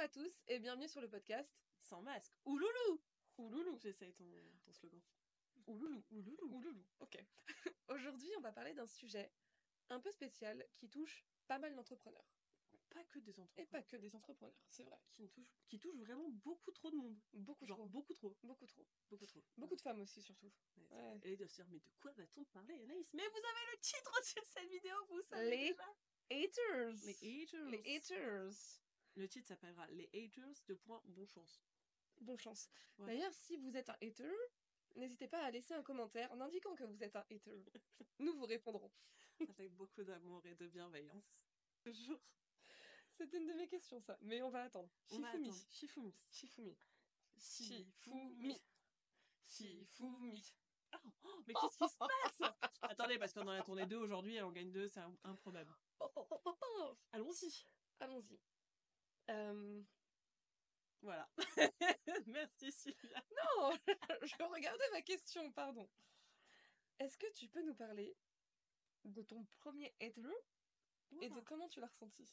à tous et bienvenue sur le podcast Sans masque. Ouloulou Ouloulou. J'essaye ton, ton slogan. Ouloulou. Ouloulou. Ouloulou. Ok. Aujourd'hui, on va parler d'un sujet un peu spécial qui touche pas mal d'entrepreneurs. Pas que des Et entrepreneurs. pas que des entrepreneurs, c'est vrai. Qui, touche, qui touche vraiment beaucoup trop de monde. Beaucoup Genre trop. beaucoup trop. Beaucoup trop. Beaucoup trop. Beaucoup de femmes aussi, surtout. Ouais, Ouais. Et de se dire, mais de quoi va-t-on parler, Anaïs? Mais vous avez le titre sur cette vidéo, vous savez Les déjà. Haters. Les haters. Les haters. Le titre s'appellera Les haters de point bon chance. Bonne chance. Ouais. D'ailleurs, si vous êtes un hater, n'hésitez pas à laisser un commentaire en indiquant que vous êtes un hater. Nous vous répondrons. Avec beaucoup d'amour et de bienveillance. Toujours. C'est une de mes questions, ça. Mais on va attendre. Shifumi. Shifumi. Shifumi. Shifumi. Shifumi. Oh, oh, mais qu'est-ce qui se passe? Attendez, parce qu'on en a tourné deux aujourd'hui et on gagne deux, c'est im- improbable. Oh, oh, oh. Allons-y. Allons-y. Euh, Voilà. Merci Sylvia. Non, je regardais ma question, pardon. Est-ce que tu peux nous parler de ton premier hater et de comment tu l'as ressenti?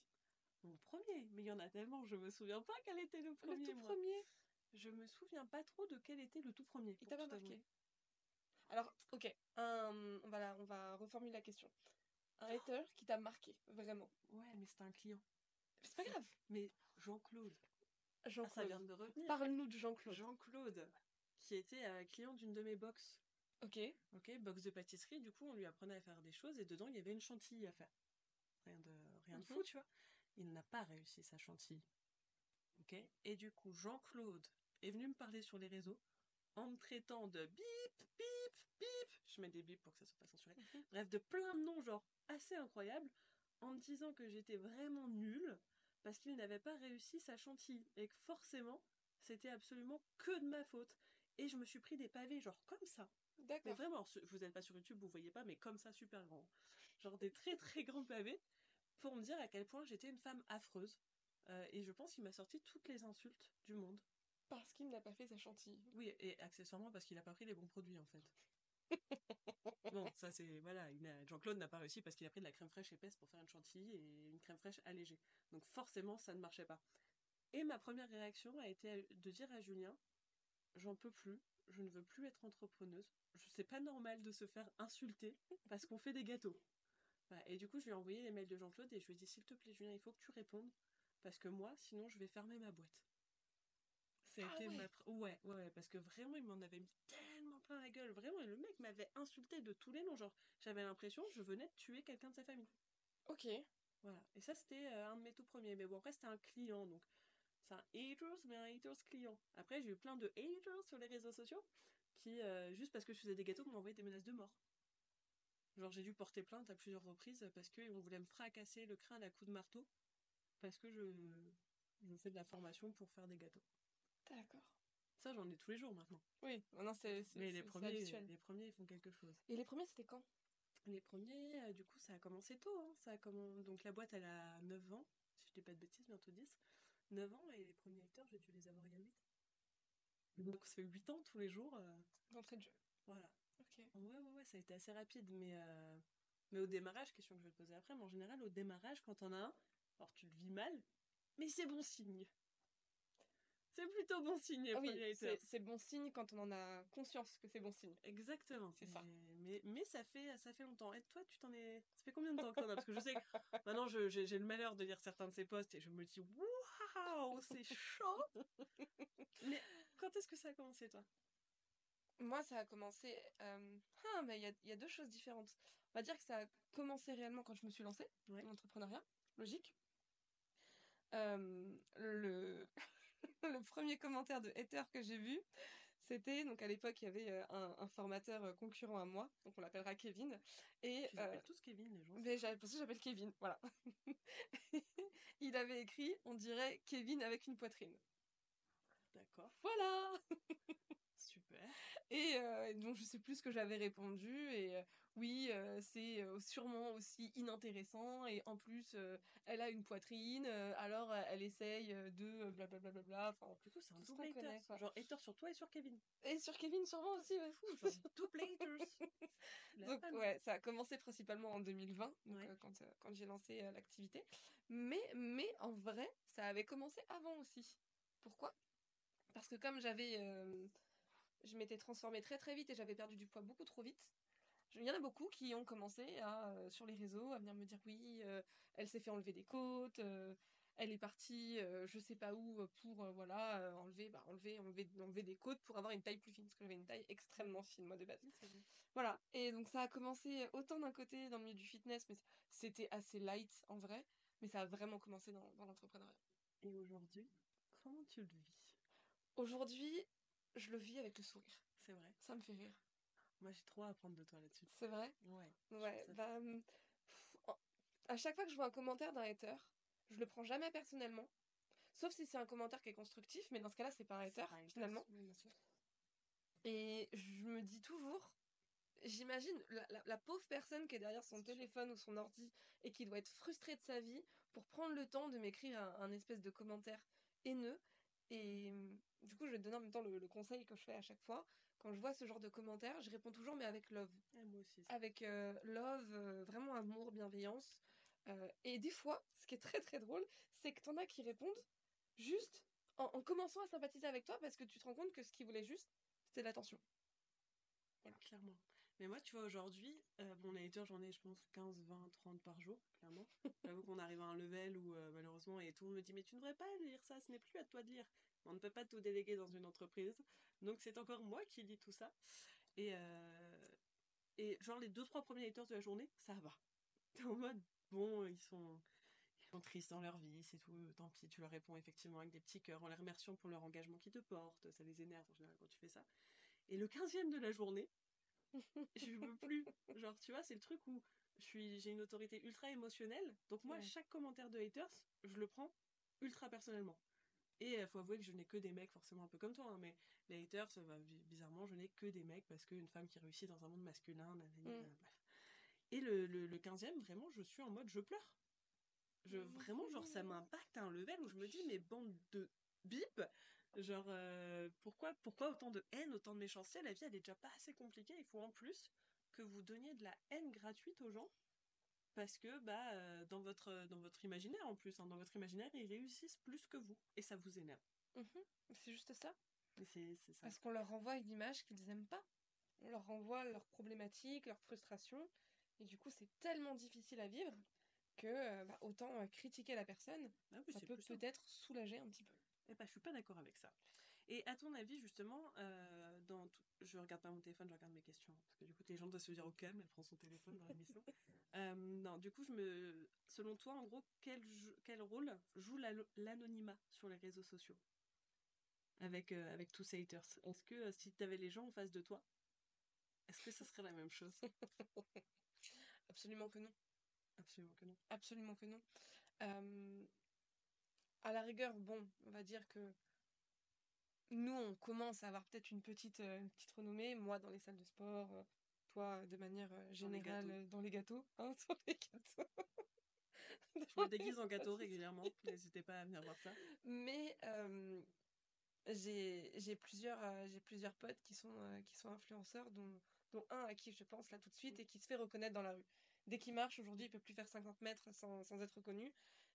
Mon premier, mais il y en a tellement, je me souviens pas quel était le premier. Le tout moi. premier, Je me souviens pas trop de quel était le tout premier. il t'a pas marqué? Alors, ok, on, va la- on va reformuler la question. Un hater qui t'a marqué, vraiment. Ouais, mais c'était un client. C'est pas grave. Mais Jean-Claude. Ah, ça Jean-Claude. vient de revenir. Parle-nous de Jean-Claude. Jean-Claude, qui était euh, client d'une de mes box. Ok. Ok, box de pâtisserie, du coup on lui apprenait à faire des choses et dedans il y avait une chantilly à faire. Rien de, rien de fou, Mhm. tu vois. Il n'a pas réussi sa chantilly. Ok, et du coup Jean-Claude est venu me parler sur les réseaux en me traitant de bip, bip, bip. Je mets des bips pour que ça soit pas censuré. Mhm. Bref, de plein de noms, genre assez incroyables, en me disant que j'étais vraiment nulle parce qu'il n'avait pas réussi sa chantilly et que forcément c'était absolument que de ma faute. Et je me suis pris des pavés, genre comme ça. Mais D'accord. vraiment, ce- vous n'êtes pas sur YouTube, vous voyez pas, mais comme ça, super grand. Genre des très très grands pavés pour me dire à quel point j'étais une femme affreuse. Euh, et je pense qu'il m'a sorti toutes les insultes du monde. Parce qu'il n'a pas fait sa chantilly. Oui, et accessoirement parce qu'il a pas pris les bons produits en fait. Bon, ça c'est. Voilà, il n'a- Jean-Claude n'a pas réussi parce qu'il a pris de la crème fraîche épaisse pour faire une chantilly et une crème fraîche allégée. Donc forcément, ça ne marchait pas. Et ma première réaction a été de dire à Julien J'en peux plus, je ne veux plus être entrepreneuse. Je sais pas normal de se faire insulter parce qu'on fait des gâteaux. Et du coup, je lui ai envoyé les mails de Jean-Claude et je lui ai dit S'il te plaît, Julien, il faut que tu répondes parce que moi, sinon, je vais fermer ma boîte. Ça a Ah été ouais. ma ouais, ouais, ouais, parce que vraiment, il m'en avait mis tellement plein la gueule. Vraiment, et le mec m'avait insulté de tous les noms. Genre, j'avais l'impression que je venais de tuer quelqu'un de sa famille. Ok. Voilà. Et ça, c'était euh, un de mes tout premiers. Mais bon, après, c'était un client. Donc, c'est un haters, mais un haters client. Après, j'ai eu plein de haters sur les réseaux sociaux qui, euh, juste parce que je faisais des gâteaux, m'ont envoyé des menaces de mort. Genre, j'ai dû porter plainte à plusieurs reprises parce qu'on voulait me fracasser le crâne à coups de marteau parce que je, je fais de la formation pour faire des gâteaux. D'accord. Ça, j'en ai tous les jours maintenant. Oui, maintenant c'est Mais les premiers, les premiers, ils font quelque chose. Et les premiers, c'était quand? Les premiers, euh, du coup, ça a commencé tôt. hein. Ça a Donc la boîte, elle a 9 ans, si je dis pas de bêtises, bientôt 10. 9 ans, et les premiers acteurs, j'ai dû les avoir il y a 8 ans. Donc ça fait 8 ans tous les jours. euh, D'entrée de jeu. Voilà. Ok. Ouais, ouais, ouais, ça a été assez rapide. Mais, euh, mais au démarrage, question que je vais te poser après, mais en général, au démarrage, quand on a un, alors tu le vis mal, mais c'est bon signe. C'est plutôt bon signe, Ah oui, c'est bon signe quand on en a conscience que c'est bon signe. Exactement, C'est ça. Mais, mais, ça fait ça fait longtemps. Et toi, tu t'en es. Ça fait combien de temps que t'en as? Parce que je sais que maintenant j'ai le malheur de lire certains de ces posts et je me dis waouh, c'est chaud. mais quand est-ce que ça a commencé, toi? Moi, ça a commencé. euh, Ah, mais il y a, y a deux choses différentes. On va dire que ça a commencé réellement quand je me suis lancée Ouais. dans l'entrepreneuriat, logique. Euh, le... le premier commentaire de hater que j'ai vu, c'était donc à l'époque il y avait euh, un, un formateur euh, concurrent à moi, donc on l'appellera Kevin, et Tu euh, tous Kevin, les gens. mais pour ça j'appelle Kevin, voilà. il avait écrit, on dirait Kevin avec une poitrine. D'accord. Voilà Super. Et euh, donc je sais plus ce que j'avais répondu et euh, oui euh, c'est sûrement aussi inintéressant et en plus elle a une poitrine alors elle essaye de blablabla bla, bla, enfin Du coup, c'est un double qu'on hater. connaît, quoi. Genre hater sur toi et sur Kevin. et sur Kevin sûrement aussi ouais. Fou, genre double haters. Donc femme. ouais, ça a commencé principalement en 2020, donc, Ouais. euh, quand, quand j'ai lancé l'activité. Mais, mais en vrai, ça avait commencé avant aussi. Pourquoi? Parce que comme j'avais... je m'étais transformée très très vite et j'avais perdu du poids beaucoup trop vite. Il y en a beaucoup qui ont commencé à, euh, sur les réseaux à venir me dire oui, euh, elle s'est fait enlever des côtes, euh, elle est partie je sais pas où pour voilà enlever, bah, enlever, enlever, enlever des côtes pour avoir une taille plus fine, parce que j'avais une taille extrêmement fine moi de base. Voilà, et donc ça a commencé autant d'un côté dans le milieu du fitness, mais c'était assez light en vrai, mais ça a vraiment commencé dans, dans l'entrepreneuriat. Et aujourd'hui, comment tu le vis? Aujourd'hui, je le vis avec le sourire. C'est vrai. Ça me fait rire. Moi, j'ai trop à apprendre de toi là-dessus. C'est vrai? Ouais. Ouais, bah. hum, pff, À chaque fois que je vois un commentaire d'un hater, je le prends jamais personnellement. Sauf si c'est un commentaire qui est constructif, mais dans ce cas-là, c'est pas un hater, finalement. oui. Et je me dis toujours, j'imagine la, la- la pauvre personne qui est derrière son téléphone ou son ordi et qui doit être frustrée de sa vie pour prendre le temps de m'écrire un, un espèce de commentaire haineux. Et hum, du coup, je vais te donner en même temps le, le conseil que je fais à chaque fois. Quand je vois ce genre de commentaires, je réponds toujours, mais avec love. Ouais, moi aussi. ça. Avec euh, love, euh, vraiment amour, bienveillance. Euh, et des fois, ce qui est très très drôle, c'est que t'en as qui répondent juste en, en commençant à sympathiser avec toi parce que tu te rends compte que ce qu'ils voulaient juste, c'était l'attention. Clairement. Mais moi, tu vois, aujourd'hui, euh, bon, j'en ai, je pense, 15, 20, 30 par jour, clairement. J'avoue qu'on arrive à un level où, euh, malheureusement, et tout le monde me dit, mais tu ne devrais pas lire ça, ce n'est plus à toi de lire. On ne peut pas tout déléguer dans une entreprise. Donc, c'est encore moi qui lis tout ça. Et, euh, et genre, les deux, trois premiers haters de la journée, ça va. T'es en mode, bon, ils sont, ils sont tristes dans leur vie, c'est tout, tant pis, tu leur réponds effectivement avec des petits cœurs en les remerciant pour leur engagement qui te portent, ça les énerve en général quand tu fais ça. Et le quinzième de la journée, je veux plus. Genre, tu vois, c'est le truc où je suis, j'ai une autorité ultra émotionnelle. Donc moi, Ouais. chaque commentaire de haters, je le prends ultra personnellement. Et il faut avouer que je n'ai que des mecs, forcément un peu comme toi, hein, mais les haters, euh, bah, bi- bizarrement, je n'ai que des mecs parce qu'une femme qui réussit dans un monde masculin, Mm. Et le, le, le 15e, vraiment, je suis en mode, je pleure. Je, vraiment, genre, ça m'impacte à un level où je me dis, mais bande de bip, genre, euh, pourquoi, pourquoi autant de haine, autant de méchanceté? La vie, elle est déjà pas assez compliquée. Il faut en plus que vous donniez de la haine gratuite aux gens. Parce que, bah, euh, dans votre, dans votre imaginaire, en plus, hein, dans votre imaginaire, ils réussissent plus que vous. Et ça vous énerve. Mhm. C'est juste ça. C'est c'est ça. Parce qu'on leur renvoie une image qu'ils n'aiment pas. On leur renvoie leurs problématiques, leurs frustrations. Et du coup, c'est tellement difficile à vivre que euh, bah, autant critiquer la personne, Ah oui, ça peut peut-être soulager un petit peu. Eh ben, je suis pas d'accord avec ça. Et à ton avis, justement, euh, dans tout- je regarde pas mon téléphone, je regarde mes questions. Parce que du coup, les gens doivent se dire, ok, mais elle prend son téléphone dans l'émission. Euh, non, du coup, je me, selon toi, en gros, quel, jou- quel rôle joue l'ano- l'anonymat sur les réseaux sociaux? Avec, euh, avec tous ces haters Est-ce que euh, si tu avais les gens en face de toi, est-ce que ce serait la même chose? Absolument que non. Absolument que non. Absolument que non. Euh, à la rigueur, bon, on va dire que nous, on commence à avoir peut-être une petite, euh, une petite renommée. Moi, dans les salles de sport, euh, toi, de manière euh, générale, gâteaux. euh, dans les gâteaux. Hein, sur les gâteaux. Je me déguise en gâteau régulièrement. N'hésitez pas à venir voir ça. Mais euh, j'ai plusieurs, euh, j'ai plusieurs potes qui sont, euh, qui sont influenceurs, dont, dont un à qui je pense là tout de suite et qui se fait reconnaître dans la rue. Dès qu'il marche, aujourd'hui, il peut plus faire 50 mètres sans, sans être reconnu.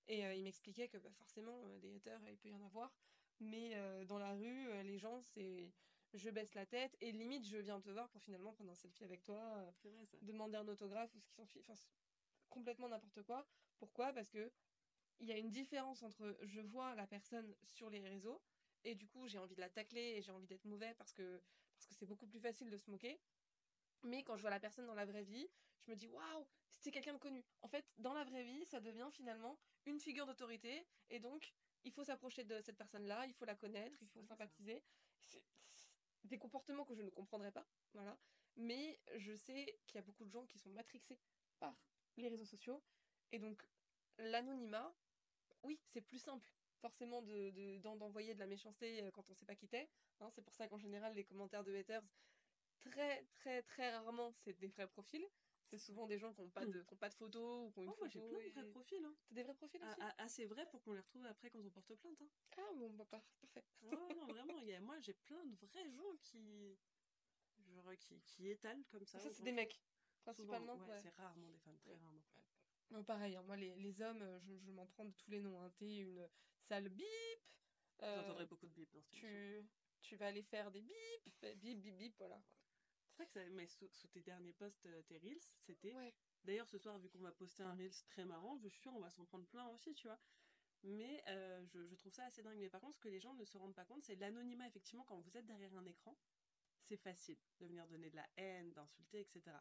Et euh, il m'expliquait que bah, forcément, euh, des haters, il peut y en avoir. Mais euh, dans la rue, les gens, c'est je baisse la tête et limite, je viens te voir pour finalement prendre un selfie avec toi, C'est vrai ça. demander un autographe ou ce qui s'en fiche. Enfin, complètement n'importe quoi. Pourquoi? Parce que il y a une différence entre je vois la personne sur les réseaux et du coup j'ai envie de la tacler et j'ai envie d'être mauvais parce que parce que c'est beaucoup plus facile de se moquer. Mais quand je vois la personne dans la vraie vie, je me dis waouh, c'est quelqu'un de connu. En fait, dans la vraie vie, ça devient finalement une figure d'autorité et donc il faut s'approcher de cette personne-là, il faut la connaître, il faut sympathiser. C'est des comportements que je ne comprendrais pas, voilà. Mais je sais qu'il y a beaucoup de gens qui sont matrixés par les réseaux sociaux et donc l'anonymat, oui, c'est plus simple. forcément de, de- d'envoyer de la méchanceté euh, quand on sait pas qui t'es. hein. c'est pour ça qu'en général, les commentaires de haters, très, très, très rarement, c'est des vrais profils. C'est souvent des gens qui n'ont pas, de, qui ont pas de photos ou qui ont une Oh, moi j'ai photo plein de vrais et- profils. Hein. T'as des vrais profils aussi? Ah, ah, Assez vrai pour qu'on les retrouve après quand on porte plainte. Hein. Ah bon, bah, par- parfait. Ouais, non, vraiment, y a, moi j'ai plein de vrais gens qui. Genre, qui, qui étalent comme ça. Ça, c'est des de mecs, principalement. Souvent, ouais, ouais. c'est rarement des femmes, très rarement. Non, pareil, hein, moi, les, les hommes, euh, je, je m'en prends de tous les noms. Hein. T'es une sale bip. Vous euh, entendrez beaucoup de bip dans cette tu, tu vas aller faire des bips. Bip, bip, bip, voilà. C'est vrai que ça, mais sous, sous tes derniers posts, euh, tes reels, c'était. Ouais. D'ailleurs, ce soir, vu qu'on va poster un reels très marrant, je suis sûre on va s'en prendre plein aussi, tu vois. Mais euh, je, je trouve ça assez dingue. Mais par contre, ce que les gens ne se rendent pas compte, c'est l'anonymat, effectivement, quand vous êtes derrière un écran, c'est facile de venir donner de la haine, d'insulter, etc.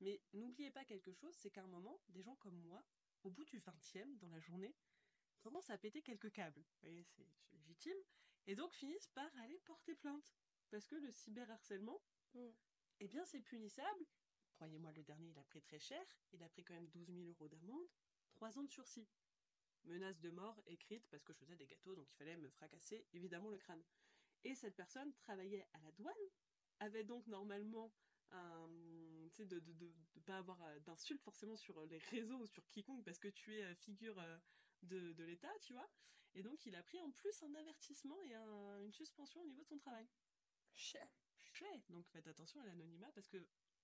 Mais n'oubliez pas quelque chose, c'est qu'à un moment, des gens comme moi, au bout du 20e, dans la journée, commencent à péter quelques câbles. Vous voyez, c'est c'est légitime. Et donc finissent par aller porter plainte. Parce que le cyberharcèlement, Mm. Eh bien, c'est punissable. Croyez-moi, le dernier, il a pris très cher. Il a pris quand même 12 000 euros d'amende, 3 ans de sursis. Menace de mort écrite parce que je faisais des gâteaux, donc il fallait me fracasser évidemment le crâne. Et cette personne travaillait à la douane, avait donc normalement un, de, de, de, de pas avoir euh, d'insultes forcément sur les réseaux ou sur quiconque parce que tu es euh, figure euh, de, l'État, tu vois. Et donc il a pris en plus un avertissement et un- une suspension au niveau de son travail. Cher. Donc faites attention à l'anonymat parce que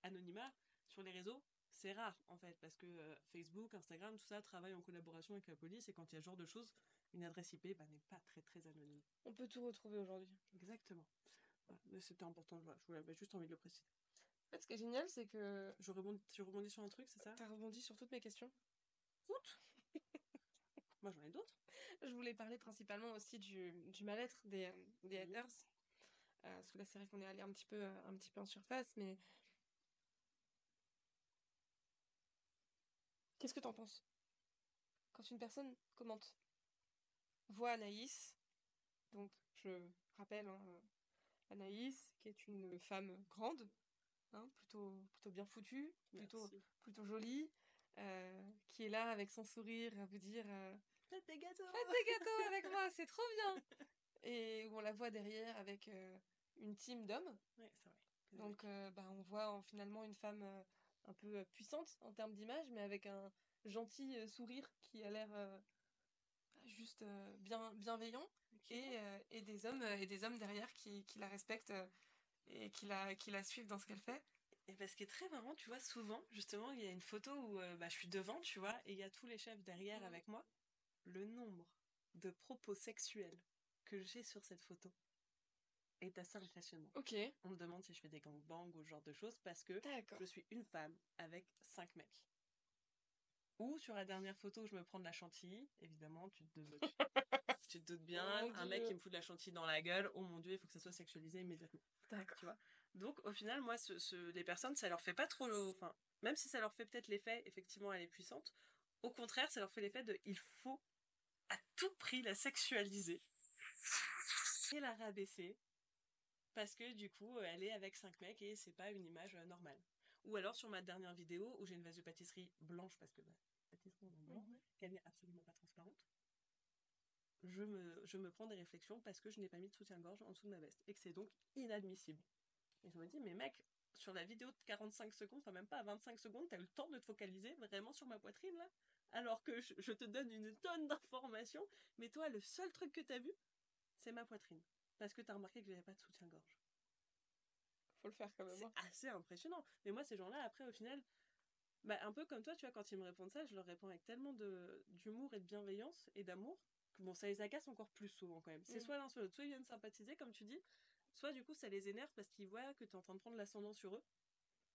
anonymat sur les réseaux, c'est rare en fait parce que euh, Facebook, Instagram, tout ça travaille en collaboration avec la police et quand il y a ce genre de choses, une adresse IP bah, n'est pas très très anonyme. On peut tout retrouver aujourd'hui. Exactement. Voilà. Mais c'était important, voilà, je voulais- juste envie de le préciser. En fait, ce qui est génial, c'est que Je rebondis, tu rebondis sur un truc, c'est ça? T'as rebondi sur toutes mes questions. Moi j'en ai d'autres? Je voulais parler principalement aussi du, du mal-être des, euh, des haters. Euh, parce que là, c'est vrai qu'on est allé un petit peu, euh, un petit peu en surface, mais. Qu'est-ce que t'en penses? Quand une personne commente, voit Anaïs, donc je rappelle, hein, euh, Anaïs, qui est une femme grande, hein, plutôt, plutôt bien foutue, plutôt, Merci. plutôt jolie, euh, qui est là avec son sourire à vous dire. euh, Faites des gâteaux Faites des gâteaux avec moi, c'est trop bien. Et où on la voit derrière avec euh, une team d'hommes. Ouais, c'est vrai. Donc euh, bah, on voit finalement une femme euh, un peu euh, puissante en termes d'image, mais avec un gentil sourire qui a l'air euh, juste bien bienveillant. Et, et des hommes et des hommes derrière qui, qui la respectent et qui la, qui la suivent dans ce qu'elle fait. Et parce qui est très marrant, tu vois, souvent, justement, il y a une photo où euh, bah, je suis devant, tu vois, et il y a tous les chefs derrière avec moi. Le nombre de propos sexuels que j'ai sur cette photo est assez impressionnant. Ok, On me demande si je fais des gangbangs ou ce genre de choses parce que je suis une femme avec cinq mecs. Ou sur la dernière photo où je me prends de la chantilly, évidemment, tu te doutes, tu te doutes bien, Oh un mec qui me fout de la chantilly dans la gueule, oh mon dieu, il faut que ça soit sexualisé immédiatement D'accord. tu vois. Donc au final, moi, ce, ce- les personnes, ça leur fait pas trop, le- enfin, même si ça leur fait peut-être l'effet, effectivement, elle est puissante. Au contraire, ça leur fait l'effet de, il faut à tout prix la sexualiser et la rabaisser parce que du coup, elle est avec cinq mecs et c'est pas une image euh, normale. Ou alors sur ma dernière vidéo où j'ai une vase de pâtisserie blanche parce que bah, pâtisserie en blanc, Mhm. qu'elle n'est absolument pas transparente. Je me, je me prends des réflexions parce que je n'ai pas mis de soutien-gorge en dessous de ma veste et que c'est donc inadmissible. Et je me dis, mais mec, sur la vidéo de 45 secondes, enfin même pas à 25 secondes, t'as eu le temps de te focaliser vraiment sur ma poitrine là? Alors que je, je te donne une tonne d'informations, mais toi, le seul truc que t'as vu, c'est ma poitrine. Parce que t'as remarqué que j'avais pas de soutien-gorge. Faut le faire quand même. C'est hein. assez impressionnant. Mais moi, ces gens-là, après, au final, bah, un peu comme toi, tu vois, quand ils me répondent ça, je leur réponds avec tellement de d'humour et de bienveillance et d'amour que bon, ça les agace encore plus souvent quand même. C'est Mm. soit l'un soit l'autre. Soit ils viennent sympathiser, comme tu dis, soit du coup, ça les énerve parce qu'ils voient que tu es en train de prendre l'ascendant sur eux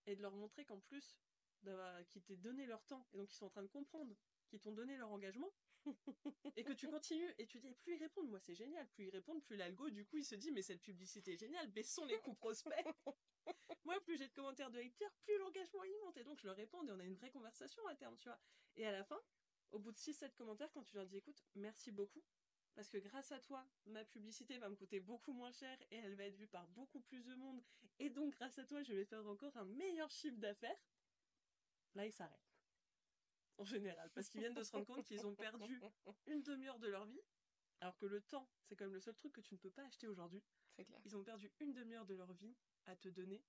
et de leur montrer qu'en plus, d'avoir- qu'ils t'aient donné leur temps et donc ils sont en train de comprendre qu'ils t'ont donné leur engagement et que tu continues et tu dis plus ils répondent moi c'est génial. Plus ils répondent plus l'algo du coup il se dit mais cette publicité est géniale baissons les coûts prospects. Moi plus j'ai de commentaires de haters plus l'engagement il monte. Et donc je leur réponds et on a une vraie conversation à terme tu vois. Et à la fin au bout de 6-7 commentaires quand tu leur dis écoute merci beaucoup parce que grâce à toi ma publicité va me coûter beaucoup moins cher et elle va être vue par beaucoup plus de monde. Et donc grâce à toi je vais faire encore un meilleur chiffre d'affaires. Là ils s'arrêtent en général parce qu'ils viennent de se rendre compte qu'ils ont perdu une demi-heure de leur vie Alors que le temps, c'est quand même le seul truc que tu ne peux pas acheter aujourd'hui. C'est clair. Ils ont perdu une demi-heure de leur vie à te donner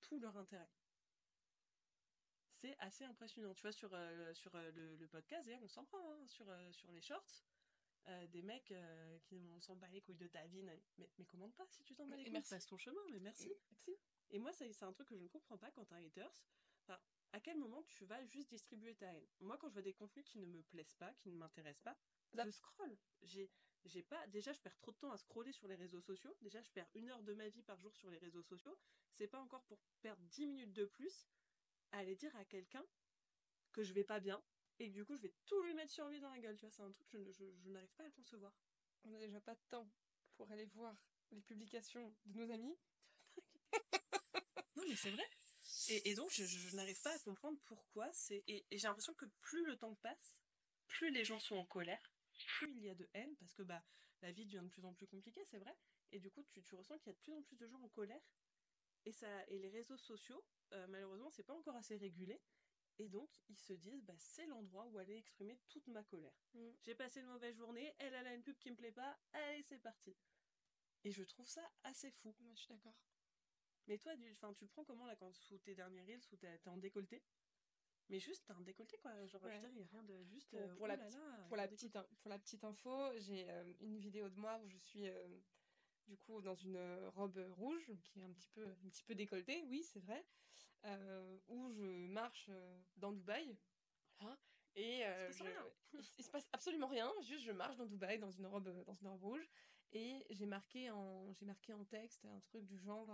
tout leur intérêt. C'est assez impressionnant. Tu vois, sur, euh, sur euh, le, podcast, d'ailleurs, on s'en prend, hein, sur, euh, sur les shorts. des mecs qui on s'en bat les couilles de ta vie. Mais, mais commande pas si tu t'en bats les couilles. Passe ton chemin, mais merci. merci. Et moi, c'est un truc que je ne comprends pas quand t'as haters. Enfin, à quel moment tu vas juste distribuer ta haine? Moi, quand je vois des contenus qui ne me plaisent pas, qui ne m'intéressent pas, je scroll. J'ai, j'ai pas, déjà, je perds trop de temps à scroller sur les réseaux sociaux. Déjà, je perds une heure de ma vie par jour sur les réseaux sociaux. C'est pas encore pour perdre 10 minutes de plus à aller dire à quelqu'un que je vais pas bien et que du coup, je vais tout lui mettre sur lui dans la gueule. Tu vois, c'est un truc que je, je n'arrive pas à concevoir. On n'a déjà pas de temps pour aller voir les publications de nos amis. non, mais c'est vrai. Et, donc, je, n'arrive pas à comprendre pourquoi c'est. Et, j'ai l'impression que plus le temps passe, plus les gens sont en colère, plus il y a de haine, parce que bah, la vie devient de plus en plus compliquée, c'est vrai. Et du coup, tu, tu ressens qu'il y a de plus en plus de gens en colère. Et, ça, et les réseaux sociaux, euh, malheureusement, c'est pas encore assez régulé. Et donc, ils se disent, bah, c'est l'endroit où aller exprimer toute ma colère. Mm. J'ai passé une mauvaise journée, elle, a une pub qui me plaît pas, allez, c'est parti. Et je trouve ça assez fou. Moi, je suis d'accord. Mais toi, tu, tu le prends comment là quand sous tes derniers reels, sous t'es en décolleté? Mais juste t'as un décolleté quoi. Genre je veux dire il a rien de juste pour, euh, pour la, pour la petite pour la petite info j'ai euh, une vidéo de moi où je suis euh, du coup dans une robe rouge qui est un petit peu un petit peu décolletée oui c'est vrai où je marche dans Dubaï. Voilà. Et il, se passe absolument rien juste je marche dans Dubaï dans une robe dans une robe rouge. Et j'ai marqué en j'ai marqué en texte un truc du genre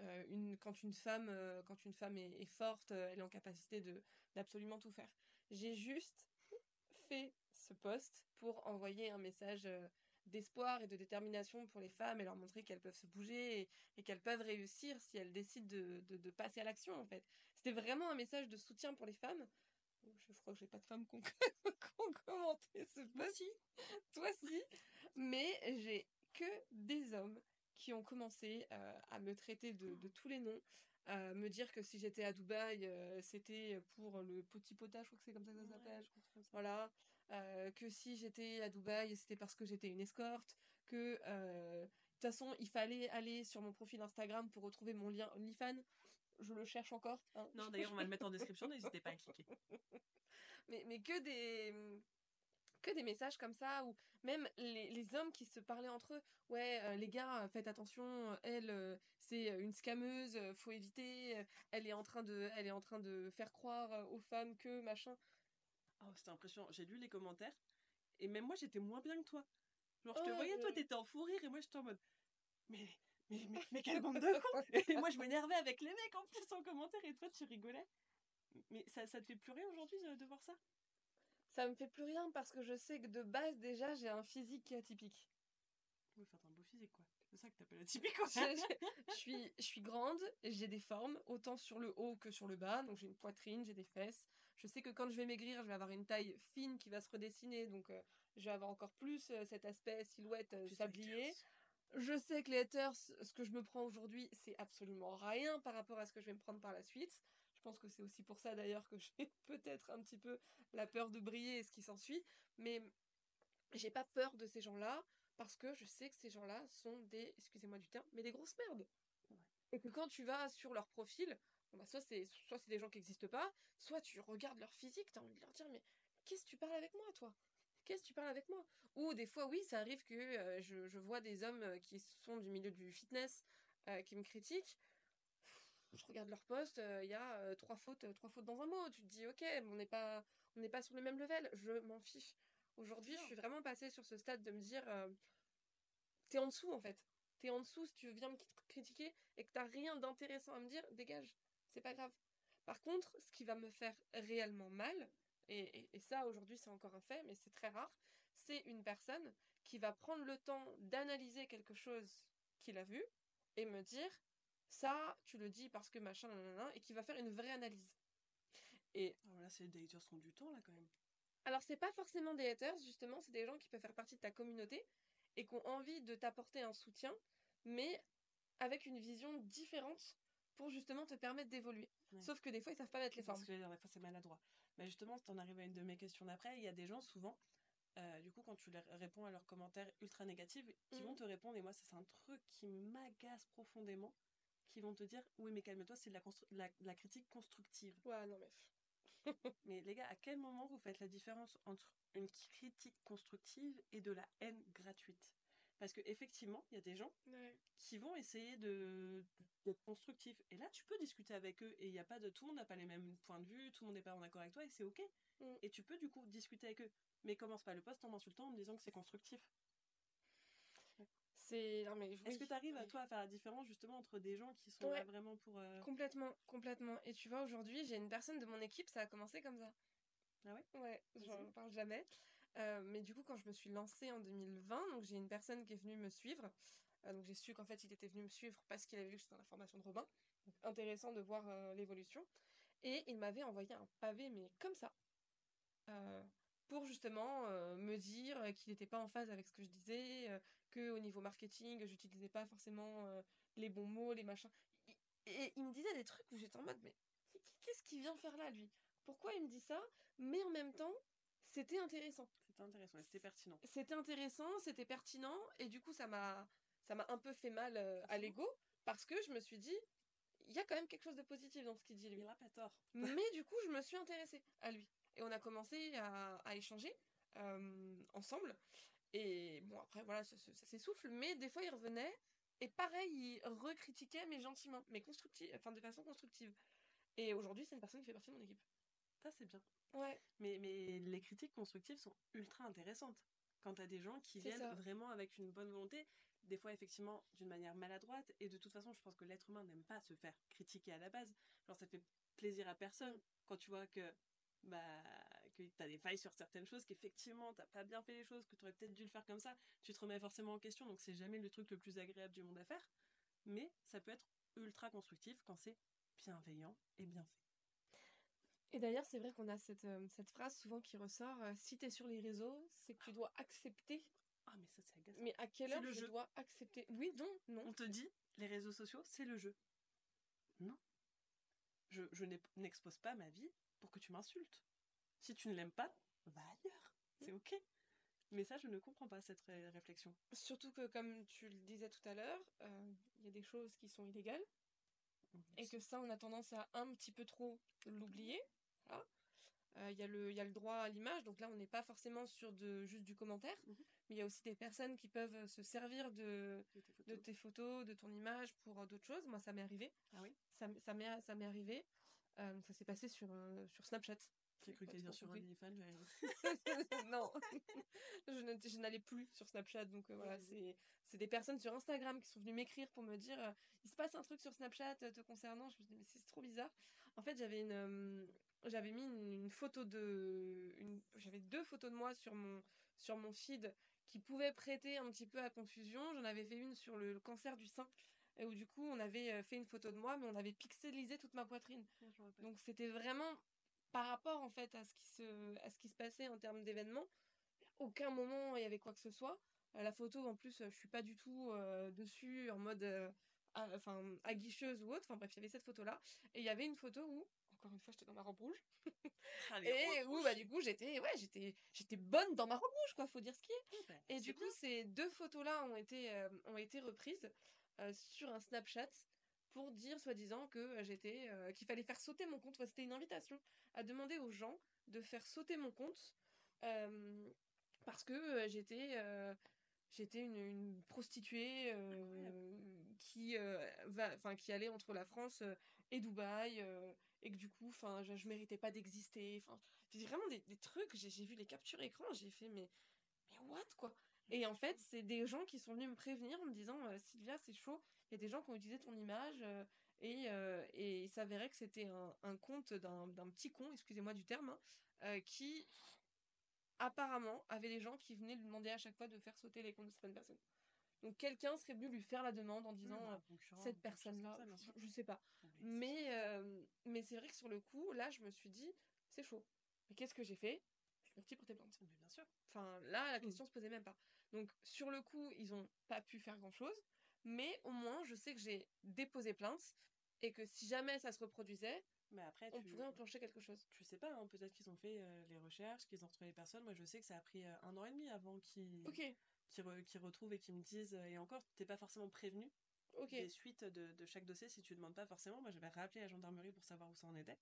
euh, une, quand une femme, euh, quand une femme est, forte, euh, elle est en capacité de d'absolument tout faire. J'ai juste fait ce poste pour envoyer un message d'espoir et de détermination pour les femmes et leur montrer qu'elles peuvent se bouger et, qu'elles peuvent réussir si elles décident de, de, passer à l'action en fait. C'était vraiment un message de soutien pour les femmes. Je crois que j'ai pas de femmes qui ont, commenté ce post. Toi si. Toi si. Mais j'ai que des hommes qui ont commencé euh, à me traiter de, tous les noms, à me dire que si j'étais à Dubaï, euh, c'était pour le petit potage, je crois que c'est comme ça que ça s'appelle. Voilà. Euh, que si j'étais à Dubaï, c'était parce que j'étais une escorte. Que de toute façon, il fallait aller sur mon profil Instagram pour retrouver mon lien OnlyFans. Je le cherche encore. Hein. Non, d'ailleurs, on va le mettre en description, n'hésitez pas à cliquer. mais, mais que des que des messages comme ça, ou même les, les hommes qui se parlaient entre eux. Ouais, euh, les gars, faites attention, elle, euh, c'est une scameuse, faut éviter, elle est en train de, elle est en train de faire croire aux femmes que machin. Oh, c'était impressionnant. J'ai lu les commentaires, et même moi, j'étais moins bien que toi. Genre, je te voyais, toi, t'étais en fou rire, et moi, j'étais en mode, mais, mais, mais, mais quelle bande de cons Et moi, je m'énervais avec les mecs en plus en commentaire, et toi, tu rigolais. Mais ça, ça te fait plus rien aujourd'hui de voir ça? Ça me fait plus rien parce que je sais que de base déjà j'ai un physique qui est atypique. Oui, enfin un beau physique quoi. C'est ça que t'appelles atypique je, suis, je suis grande, j'ai des formes, autant sur le haut que sur le bas, donc j'ai une poitrine, j'ai des fesses. Je sais que quand je vais maigrir, je vais avoir une taille fine qui va se redessiner, donc euh, je vais avoir encore plus euh, cet aspect silhouette euh, sablier. Je sais que les haters, ce que je me prends aujourd'hui, c'est absolument rien par rapport à ce que je vais me prendre par la suite. Je pense que c'est aussi pour ça d'ailleurs que j'ai peut-être un petit peu la peur de briller et ce qui s'ensuit. Mais j'ai pas peur de ces gens-là parce que je sais que ces gens-là sont des, excusez-moi du terme, mais des grosses merdes. Et que quand tu vas sur leur profil, bah soit c'est soit c'est des gens qui n'existent pas, soit tu regardes leur physique, t'as envie de leur dire mais qu'est-ce que tu parles avec moi toi? Qu'est-ce que tu parles avec moi? Ou des fois oui, ça arrive que euh, je, je, vois des hommes euh, qui sont du milieu du fitness euh, qui me critiquent je regarde leur poste, euh, il y a euh, trois fautes, euh, trois fautes dans un mot. Tu te dis, ok, on n'est pas, on n'est pas sur le même level. Je m'en fiche. Aujourd'hui, je suis vraiment passée sur ce stade de me dire, t'es en dessous en fait. T'es en dessous si tu viens me critiquer et que t'as rien d'intéressant à me dire, dégage. C'est pas grave. Par contre, ce qui va me faire réellement mal, et, et ça aujourd'hui c'est encore un fait, mais c'est très rare, c'est une personne qui va prendre le temps d'analyser quelque chose qu'il a vu et me dire ça, tu le dis parce que machin, et qui va faire une vraie analyse. Et alors là, c'est des haters qui ont du temps là quand même. Alors c'est pas forcément des haters, justement, c'est des gens qui peuvent faire partie de ta communauté et qui ont envie de t'apporter un soutien, mais avec une vision différente pour justement te permettre d'évoluer. Sauf que des fois, ils savent pas mettre les formes. Parce que des fois, c'est maladroit. Mais justement, si en arrives à une de mes questions d'après, il y a des gens souvent euh, du coup, quand tu leur réponds à leurs commentaires ultra négatifs, qui vont Mhm. te répondre, et moi, ça, c'est un truc qui m'agace profondément, qui vont te dire Oui, mais calme-toi, c'est de la, la, critique constructive. Ouais, non, mais. Mais les gars, à quel moment vous faites la différence entre une critique constructive et de la haine gratuite? Parce que effectivement, il y a des gens Ouais. qui vont essayer de d'être constructifs. Et là, tu peux discuter avec eux et il n'y a pas de tout le monde n'a pas les mêmes points de vue, tout le monde n'est pas en accord avec toi et c'est ok. Mm. Et tu peux du coup discuter avec eux. Mais commence pas le poste en m'insultant en me disant que c'est constructif. C'est. Non, mais. Est-ce que tu arrives à toi à faire la différence justement entre des gens qui sont là vraiment pour. euh, Complètement, complètement. Et tu vois, aujourd'hui, j'ai une personne de mon équipe, ça a commencé comme ça. Ah ouais? Ouais, Vas-y. j'en parle jamais. Euh, mais du coup, quand je me suis lancée en 2020, donc j'ai une personne qui est venue me suivre. Euh, donc j'ai su qu'en fait, il était venu me suivre parce qu'il avait vu que j'étais dans la formation de Robin. Donc intéressant de voir euh, l'évolution. Et il m'avait envoyé un pavé, mais comme ça. Pour justement euh, me dire qu'il n'était pas en phase avec ce que je disais, euh, que au niveau marketing, j'utilisais pas forcément euh, les bons mots, les machins. Et il me disait des trucs où j'étais en mode, mais qu'est-ce qu'il vient faire là, lui? Pourquoi il me dit ça? Mais en même temps, c'était intéressant. C'était intéressant c'était pertinent. C'était intéressant, c'était pertinent, et du coup, ça m'a, ça m'a un peu fait mal euh, à l'ego, parce que je me suis dit, il y a quand même quelque chose de positif dans ce qu'il dit, lui. Il n'a pas tort. Mais du coup, je me suis intéressée à lui. Et on a commencé à, à échanger euh, ensemble. Et bon, après, voilà, ça, ça- ça s'essouffle. Mais des fois, il revenait. Et pareil, il recritiquait, mais gentiment. Mais constructive, enfin, de façon constructive. Et aujourd'hui, c'est une personne qui fait partie de mon équipe. Ça, c'est bien. Ouais. Mais, mais les critiques constructives sont ultra intéressantes. Quand tu as des gens qui viennent ça. vraiment avec une bonne volonté, des fois effectivement d'une manière maladroite, et de toute façon, je pense que l'être humain n'aime pas se faire critiquer à la base. Genre, ça fait plaisir à personne quand tu vois que bah que tu as des failles sur certaines choses, qu'effectivement t'as pas bien fait les choses, que tu aurais peut-être dû le faire comme ça, tu te remets forcément en question, donc c'est jamais le truc le plus agréable du monde à faire. Mais ça peut être ultra constructif quand c'est bienveillant et bien fait. Et d'ailleurs, c'est vrai qu'on a cette, euh, cette phrase souvent qui ressort euh, si t'es sur les réseaux, c'est que tu dois accepter. Ah mais ça c'est agaçant. Mais à quelle heure le je jeu. dois accepter? Oui, non, non. On te dit, les réseaux sociaux, c'est le jeu. Non. Je, je n'expose pas ma vie pour que tu m'insultes. Si tu ne l'aimes pas, va ailleurs. C'est ok. Mais ça, je ne comprends pas cette ré- réflexion. Surtout que, comme tu le disais tout à l'heure, euh, il y a des choses qui sont illégales. et que ça, on a tendance à un petit peu trop l'oublier. voilà. Euh, Il y, a le- il y a le droit à l'image, donc là, on n'est pas forcément sur de, juste du commentaire, Mhm. mais il y a aussi des personnes qui peuvent euh, se servir de, de tes de photos. tes photos, de ton image pour euh, d'autres choses. Moi, ça m'est arrivé. Ah oui Ça, m- ça m'est ça m'est arrivé. Euh, ça s'est passé sur, euh, sur Snapchat. J'ai cru t'allais dire sur. OnlyFans. non, je n'allais plus sur Snapchat, donc euh, voilà, c'est des personnes sur Instagram qui sont venues m'écrire pour me dire euh, il se passe un truc sur Snapchat te concernant. Je me dis mais c'est trop bizarre. En fait, j'avais une euh, j'avais mis une, une photo de une j'avais deux photos de moi sur mon sur mon feed qui pouvaient prêter un petit peu à confusion. J'en avais fait une sur le, le cancer du sein et où du coup on avait euh, fait une photo de moi mais on avait pixelisé toute ma poitrine. Ah. Donc c'était vraiment par rapport en fait à ce qui se, à ce qui se passait en termes d'événements. Aucun moment il y avait quoi que ce soit. Euh, la photo en plus euh, je suis pas du tout euh, dessus en mode euh, a- enfin aguicheuse ou autre. Enfin bref il y avait cette photo là et il y avait une photo où encore une fois j'étais dans ma robe rouge Ah, et où bah du coup j'étais ouais j'étais j'étais bonne dans ma robe rouge quoi faut dire ce qui est. rouges, bah, Et du coup, ces deux photos-là ont été, euh, ont été reprises sur un Snapchat pour dire, soi-disant, que euh, j'étais, euh, qu'il fallait faire sauter mon compte. C'était une invitation à demander aux gens de faire sauter mon compte euh, parce que euh, j'étais, euh, j'étais une, une prostituée euh, qui, euh, va, enfin, qui allait entre la France euh, et Dubaï. euh, et que du coup, enfin, je, je méritais pas d'exister. Enfin, vraiment des, des trucs. J'ai j'ai vu les captures écran, j'ai fait mais, mais what quoi? Et en fait, c'est des gens qui sont venus me prévenir en me disant euh, Sylvia, c'est chaud, il y a des gens qui ont utilisé ton image euh, et, euh, et il s'avérait que c'était un, un compte d'un petit con, excusez-moi du terme, hein, euh, qui apparemment avait des gens qui venaient lui demander à chaque fois de faire sauter les comptes de certaines personnes. Donc quelqu'un serait venu lui faire la demande en disant Mmh, euh, un concurrent, cette personne-là, je, je sais pas. Mais, mais c'est vrai que sur le coup, là, je me suis dit, c'est chaud. Mais qu'est-ce que j'ai fait? Je suis partie porter plainte. Mais bien sûr. Enfin, là, la Mm. question se posait même pas. Donc, sur le coup, ils ont pas pu faire grand chose. Mais au moins, je sais que j'ai déposé plainte et que si jamais ça se reproduisait, Mais après, on tu, pourrait enclencher quelque chose. tu sais pas, hein, peut-être qu'ils ont fait euh, les recherches, qu'ils ont retrouvé les personnes. Moi, je sais que ça a pris euh, un an et demi avant qu'ils re- retrouvent et qu'ils me disent. euh, et encore, t'es pas forcément prévenu des suites de, de chaque dossier si tu demandes pas forcément. Moi, j'avais rappelé la gendarmerie pour savoir où ça en était.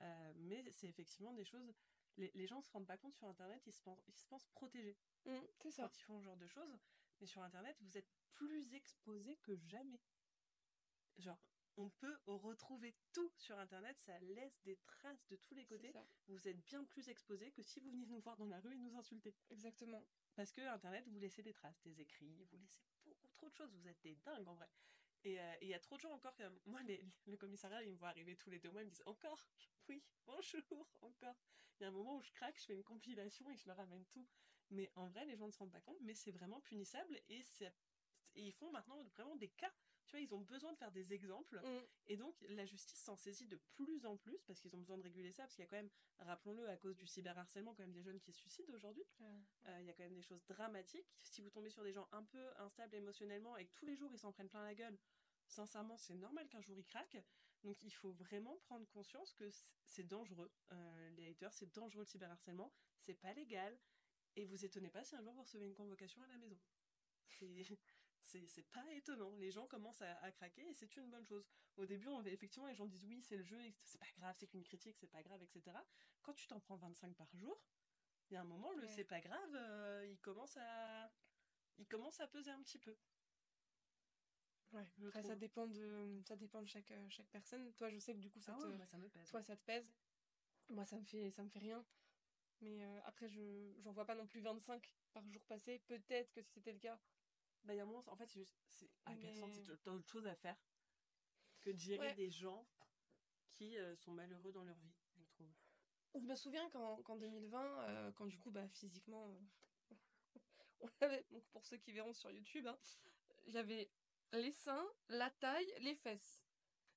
Euh, mais c'est effectivement des choses. Les, les gens se rendent pas compte sur Internet, ils se pensent, ils se pensent protégés Mm, c'est ça. quand ils font ce genre de choses. Mais sur Internet, vous êtes plus exposé que jamais. Genre, on peut retrouver tout sur Internet, ça laisse des traces de tous les côtés. Vous êtes bien plus exposé que si vous veniez nous voir dans la rue et nous insulter. Exactement. Parce que Internet, vous laissez des traces, des écrits, vous laissez beaucoup trop de choses. Vous êtes des dingues en vrai. Et euh, il y a trop de gens encore que moi, les- le commissariat, ils me voient arriver tous les deux mois, ils me disent encore, oui, bonjour, encore. Il y a un moment où je craque, je fais une compilation et je leur ramène tout. Mais en vrai, les gens ne se rendent pas compte, mais c'est vraiment punissable et, c'est- et ils font maintenant vraiment des cas. Tu vois, ils ont besoin de faire des exemples. Mm, Et donc, la justice s'en saisit de plus en plus parce qu'ils ont besoin de réguler ça. Parce qu'il y a quand même, rappelons-le, à cause du cyberharcèlement, quand même des jeunes qui se suicident aujourd'hui. euh, Euh, Il y a quand même des choses dramatiques. Si vous tombez sur des gens un peu instables émotionnellement et que tous les jours ils s'en prennent plein la gueule, sincèrement, c'est normal qu'un jour ils craquent. Donc il faut vraiment prendre conscience que c'est dangereux. Euh, les haters, c'est dangereux le cyberharcèlement. C'est pas légal. Et vous étonnez pas si un jour vous recevez une convocation à la maison. C'est. Pas étonnant. Les gens commencent à, à craquer et c'est une bonne chose. Au début, on, effectivement, les gens disent oui, c'est le jeu, c'est pas grave, c'est qu'une critique, c'est pas grave, etc. Quand tu t'en prends 25 par jour, il y a un moment, le Ouais. c'est pas grave, euh, il commence à. Il commence à peser un petit peu. ouais. Après, ça dépend de, ça dépend de chaque, euh, chaque personne. Toi, je sais que du coup, ça Ah te, moi, ça me pèse. toi, ça te pèse. Moi, ça me fait, ça me fait rien. Mais euh, après, je, j'en vois pas non plus 25 par jour passé. Peut-être que si c'était le cas. Bah, il y a un moment, en fait, c'est juste. C'est agaçant, Mais- c'est t'as autre chose à faire que de gérer Ouais. des gens qui euh, sont malheureux dans leur vie, je trouve. Je me souviens qu'en, qu'en 2020, euh, quand du coup, bah, physiquement, euh, on avait, donc pour ceux qui verront sur YouTube, hein, j'avais les seins, la taille, les fesses.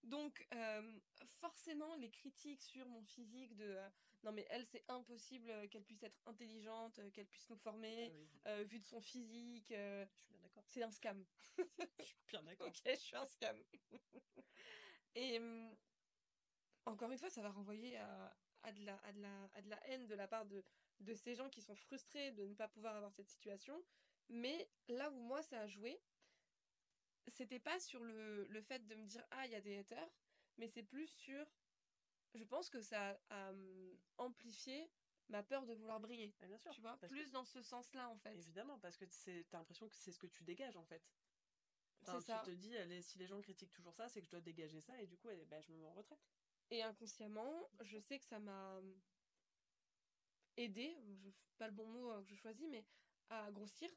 Donc, euh, forcément, les critiques sur mon physique de euh, non, mais elle, c'est impossible qu'elle puisse être intelligente, qu'elle puisse nous former, Ah oui, vu de son physique, je suis bien d'accord. c'est un scam. Je suis bien d'accord. Ok, je suis un scam. Et encore une fois, ça va renvoyer à, à, de, la, à, de, la, à de la haine de la part de, de ces gens qui sont frustrés de ne pas pouvoir avoir cette situation. Mais là où moi, ça a joué, c'était pas sur le, le fait de me dire ah, il y a des haters, mais c'est plus sur. Je pense que ça a hum, amplifié ma peur de vouloir briller. Ah, bien sûr. Tu vois, que- plus dans ce sens-là en fait. Évidemment, parce que c'est- t'as l'impression que c'est ce que tu dégages en fait. Enfin, ça. Tu te dis, allez, si les gens critiquent toujours ça, c'est que je dois dégager ça et du coup, ben, je me mets en retraite. Et inconsciemment, je sais que ça m'a aidé, je pas le bon mot euh, que je choisis, mais à grossir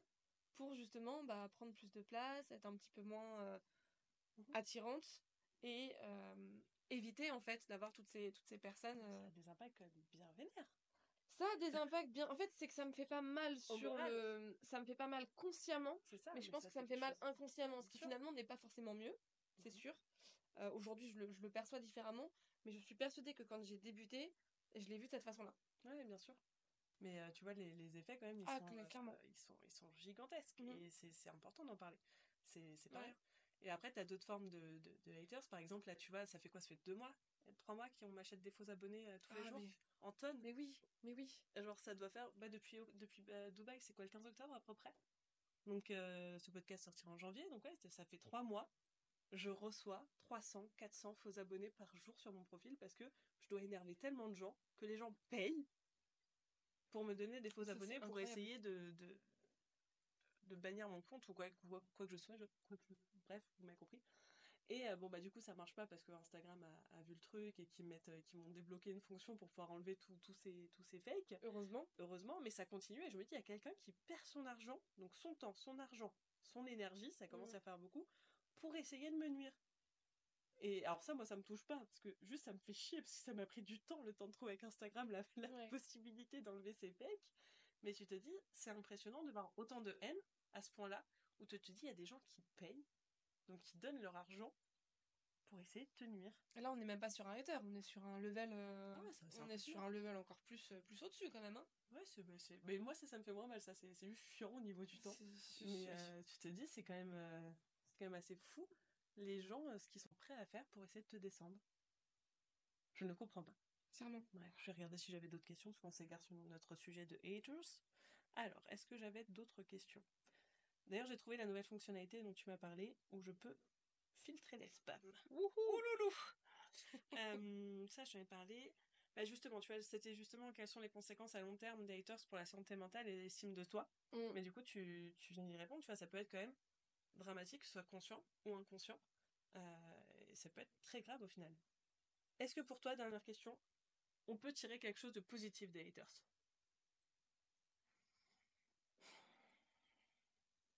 pour justement bah, prendre plus de place, être un petit peu moins euh, Mhm. attirante et euh, éviter en fait d'avoir toutes ces, toutes ces personnes. Ça euh. a des impacts bien vénères. Ça a des impacts bien. En fait, c'est que ça me fait pas mal sur moral. le. Ça me fait pas mal consciemment, C'est ça. mais je pense que ça me fait mal chose. inconsciemment, ce qui sûr. finalement n'est pas forcément mieux, c'est Mhm. sûr. Aujourd'hui, je le, je le perçois différemment, mais je suis persuadée que quand j'ai débuté, je l'ai vu de cette façon-là. Ouais, bien sûr. Mais euh, tu vois, les, les effets quand même, ils, Ah, sont, euh, ils, sont, ils sont gigantesques. Mhm. Et c'est important d'en parler. C'est pas Ouais. rien. Et après, tu as d'autres formes de, de, de haters. Par exemple, là, tu vois, ça fait quoi? Ça fait deux mois Trois mois qu'on m'achète des faux abonnés euh, tous les Ah, jours mais- En tonnes Mais oui, mais oui. Genre, ça doit faire, bah, depuis, depuis bah, Dubaï, c'est quoi, le 15 octobre à peu près? Donc, euh, ce podcast sortira en janvier, donc ouais, ça fait trois mois. Je reçois 300, 400 faux abonnés par jour sur mon profil parce que je dois énerver tellement de gens que les gens payent pour me donner des faux Ça, abonnés pour essayer de, de, de bannir mon compte ou quoi, quoi, quoi que je sois. je- quoi que je- bref, vous m'avez compris. Et euh, bon, bah, du coup, ça marche pas parce que Instagram a, a vu le truc et qu'ils mettent, euh, m'ont débloqué une fonction pour pouvoir enlever tout- tous ces, tous ces fakes Heureusement. heureusement, mais ça continue et je me dis, il y a quelqu'un qui perd son argent, donc son temps, son argent, son énergie, ça commence Mm. à faire beaucoup, pour essayer de me nuire. Et alors ça, moi, ça me touche pas, parce que juste, ça me fait chier, parce que ça m'a pris du temps, le temps de trouver avec Instagram la, la Ouais. possibilité d'enlever ces fakes. Mais tu te dis, c'est impressionnant de voir autant de haine à ce point-là, où tu te dis, il y a des gens qui payent, donc qui donnent leur argent pour essayer de te nuire. Et Là, on n'est même pas sur un hater, on est sur un level. euh, Ah ouais, ça- c'est on est sur un level encore plus, euh, plus au-dessus quand même. Hein. Ouais, c'est, bah, mais moi, ça, ça me fait moins mal, ça, c'est, c'est juste chiant au niveau du temps. Mais euh, tu te dis, c'est quand même, euh, c'est quand même assez fou les gens euh, ce qu'ils sont prêts à faire pour essayer de te descendre. Je ne comprends pas. Clairement. Bref, je vais regarder si j'avais d'autres questions, parce qu'on s'égare sur notre sujet de haters. Alors, est-ce que j'avais d'autres questions? D'ailleurs, j'ai trouvé la nouvelle fonctionnalité dont tu m'as parlé, où je peux filtrer les spams. Ouloulou Euh, Ça, je t'en ai parlé. Bah justement, tu vois, c'était justement quelles sont les conséquences à long terme des haters pour la santé mentale et l'estime de toi. Mm. Mais du coup, tu, tu viens d'y répondre, tu vois, ça peut être quand même dramatique, soit conscient ou inconscient. Euh, et ça peut être très grave au final. Est-ce que pour toi, dernière question, on peut tirer quelque chose de positif des haters?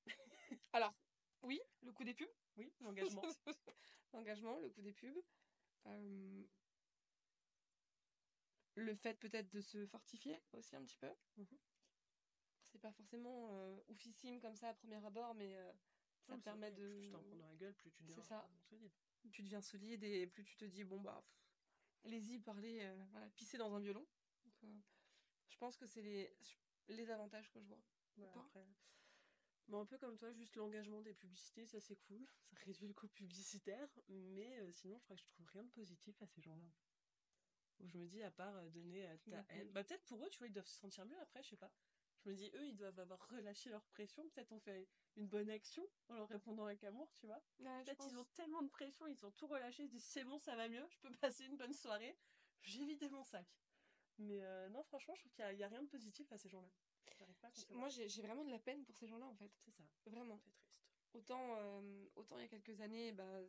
Alors, oui, le coup des pubs. Oui, l'engagement. L'engagement, le coup des pubs. Euh, Le fait peut-être de se fortifier aussi un petit peu. Mhm. C'est pas forcément euh, oufissime comme ça à premier abord, mais ça c'est permet vrai, de. Plus tu t'en prends dans la gueule, plus tu deviens ça. solide. tu deviens solide et plus tu te dis bon bah allez-y parler euh, voilà pisser dans un violon Donc, euh, je pense que c'est les les avantages que je vois après. Bon, un peu comme toi, juste l'engagement des publicités, ça c'est cool. Ça réduit le coût publicitaire. Mais euh, sinon, je crois que je trouve rien de positif à ces gens-là. Où je me dis, à part euh, donner ta haine. Bah, peut-être pour eux, tu vois, ils doivent se sentir mieux après, je sais pas. Je me dis, eux, ils doivent avoir relâché leur pression. Peut-être on fait une bonne action en leur répondant avec amour, tu vois. Peut-être ils ont tellement de pression, ils ont tout relâché, ils se disent, c'est bon, ça va mieux, je peux passer une bonne soirée. J'ai vidé mon sac. Mais euh, non, franchement, je trouve qu'il y a- rien de positif à ces gens-là. Moi j'ai j'ai vraiment de la peine pour ces gens-là en fait c'est ça. vraiment C'est triste. autant euh, autant il y a quelques années bah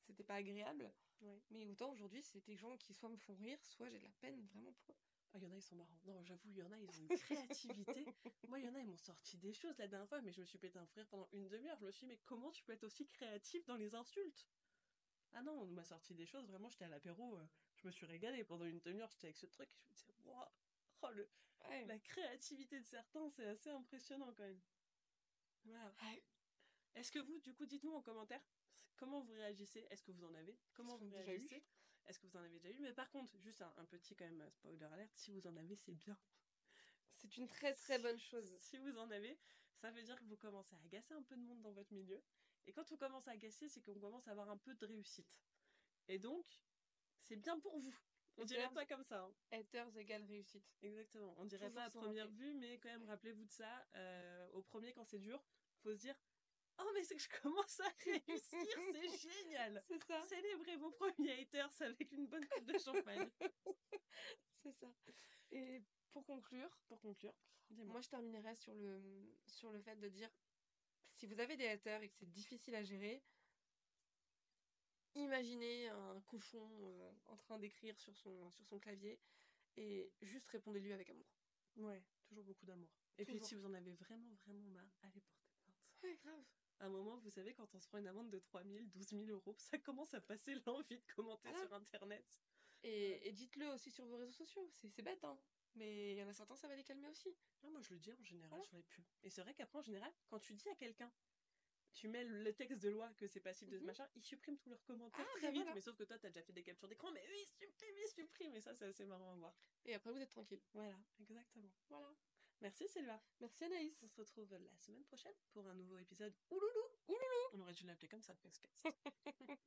c'était pas agréable Ouais. mais autant aujourd'hui c'est des gens qui soit me font rire soit j'ai de la peine vraiment pour eux Ah, il y en a, ils sont marrants. Non, j'avoue, il y en a, ils ont une créativité. Moi, il y en a, ils m'ont sorti des choses la dernière fois, mais je me suis pété un frère pendant une demi-heure. Je me suis dit, mais comment tu peux être aussi créatif dans les insultes? Ah non, on m'a sorti des choses, vraiment, j'étais à l'apéro, euh, je me suis régalée pendant une demi-heure, j'étais avec ce truc, je me disais, waouh, oh, le- ouais. la créativité de certains, c'est assez impressionnant quand même. Voilà. Ouais. Est-ce que vous, du coup, dites-nous en commentaire comment vous réagissez? Est-ce que vous en avez? Comment vous réagissez? Est-ce que vous en avez déjà eu? Mais par contre, juste un, un petit quand même euh, spoiler alert, si vous en avez, c'est bien. c'est une très très bonne chose Si vous en avez, ça veut dire que vous commencez à agacer un peu de monde dans votre milieu. Et quand on commence à agacer, c'est qu'on commence à avoir un peu de réussite. Et donc, c'est bien pour vous. On dirait Haters. pas comme ça. hein. haters égale réussite Exactement. On dirait Toujours pas à première vue, mais quand même, rappelez-vous de ça. euh, au premier, quand c'est dur, faut se dire Oh, mais c'est que je commence à réussir, c'est génial c'est ça Célébrez vos premiers haters avec une bonne coupe de champagne. c'est ça et pour conclure Pour conclure, dis-moi. Moi, je terminerai sur le, sur le fait de dire si vous avez des haters et que c'est difficile à gérer, imaginez un cochon euh, en train d'écrire sur son, sur son clavier et juste répondez-lui avec amour. Ouais, toujours beaucoup d'amour. Et puis, si vous en avez vraiment, vraiment marre, allez porter plainte. Ouais, grave. À un moment, vous savez, quand on se prend une amende de 3 000, 12 000 euros, ça commence à passer l'envie de commenter Voilà. sur Internet. Et, et dites-le aussi sur vos réseaux sociaux. C'est bête, hein. Mais il y en a certains, ça va les calmer aussi. Ah, moi, je le dis en général Voilà. sur les pubs. Et c'est vrai qu'après, en général, quand tu dis à quelqu'un, tu mets le texte de loi que c'est passible de ce Mhm. machin, ils suppriment tous leurs commentaires Ah, très bah vite. voilà. Mais sauf que toi, t'as déjà fait des captures d'écran, mais eux, ils suppriment, ils suppriment. Et ça, c'est assez marrant à voir. Et après, vous êtes tranquille. Voilà, exactement. Voilà. Merci Sylvain. Merci Anaïs. On se retrouve la semaine prochaine pour un nouveau épisode Ouloulou. Ouloulou. On aurait dû l'appeler comme ça, le podcast.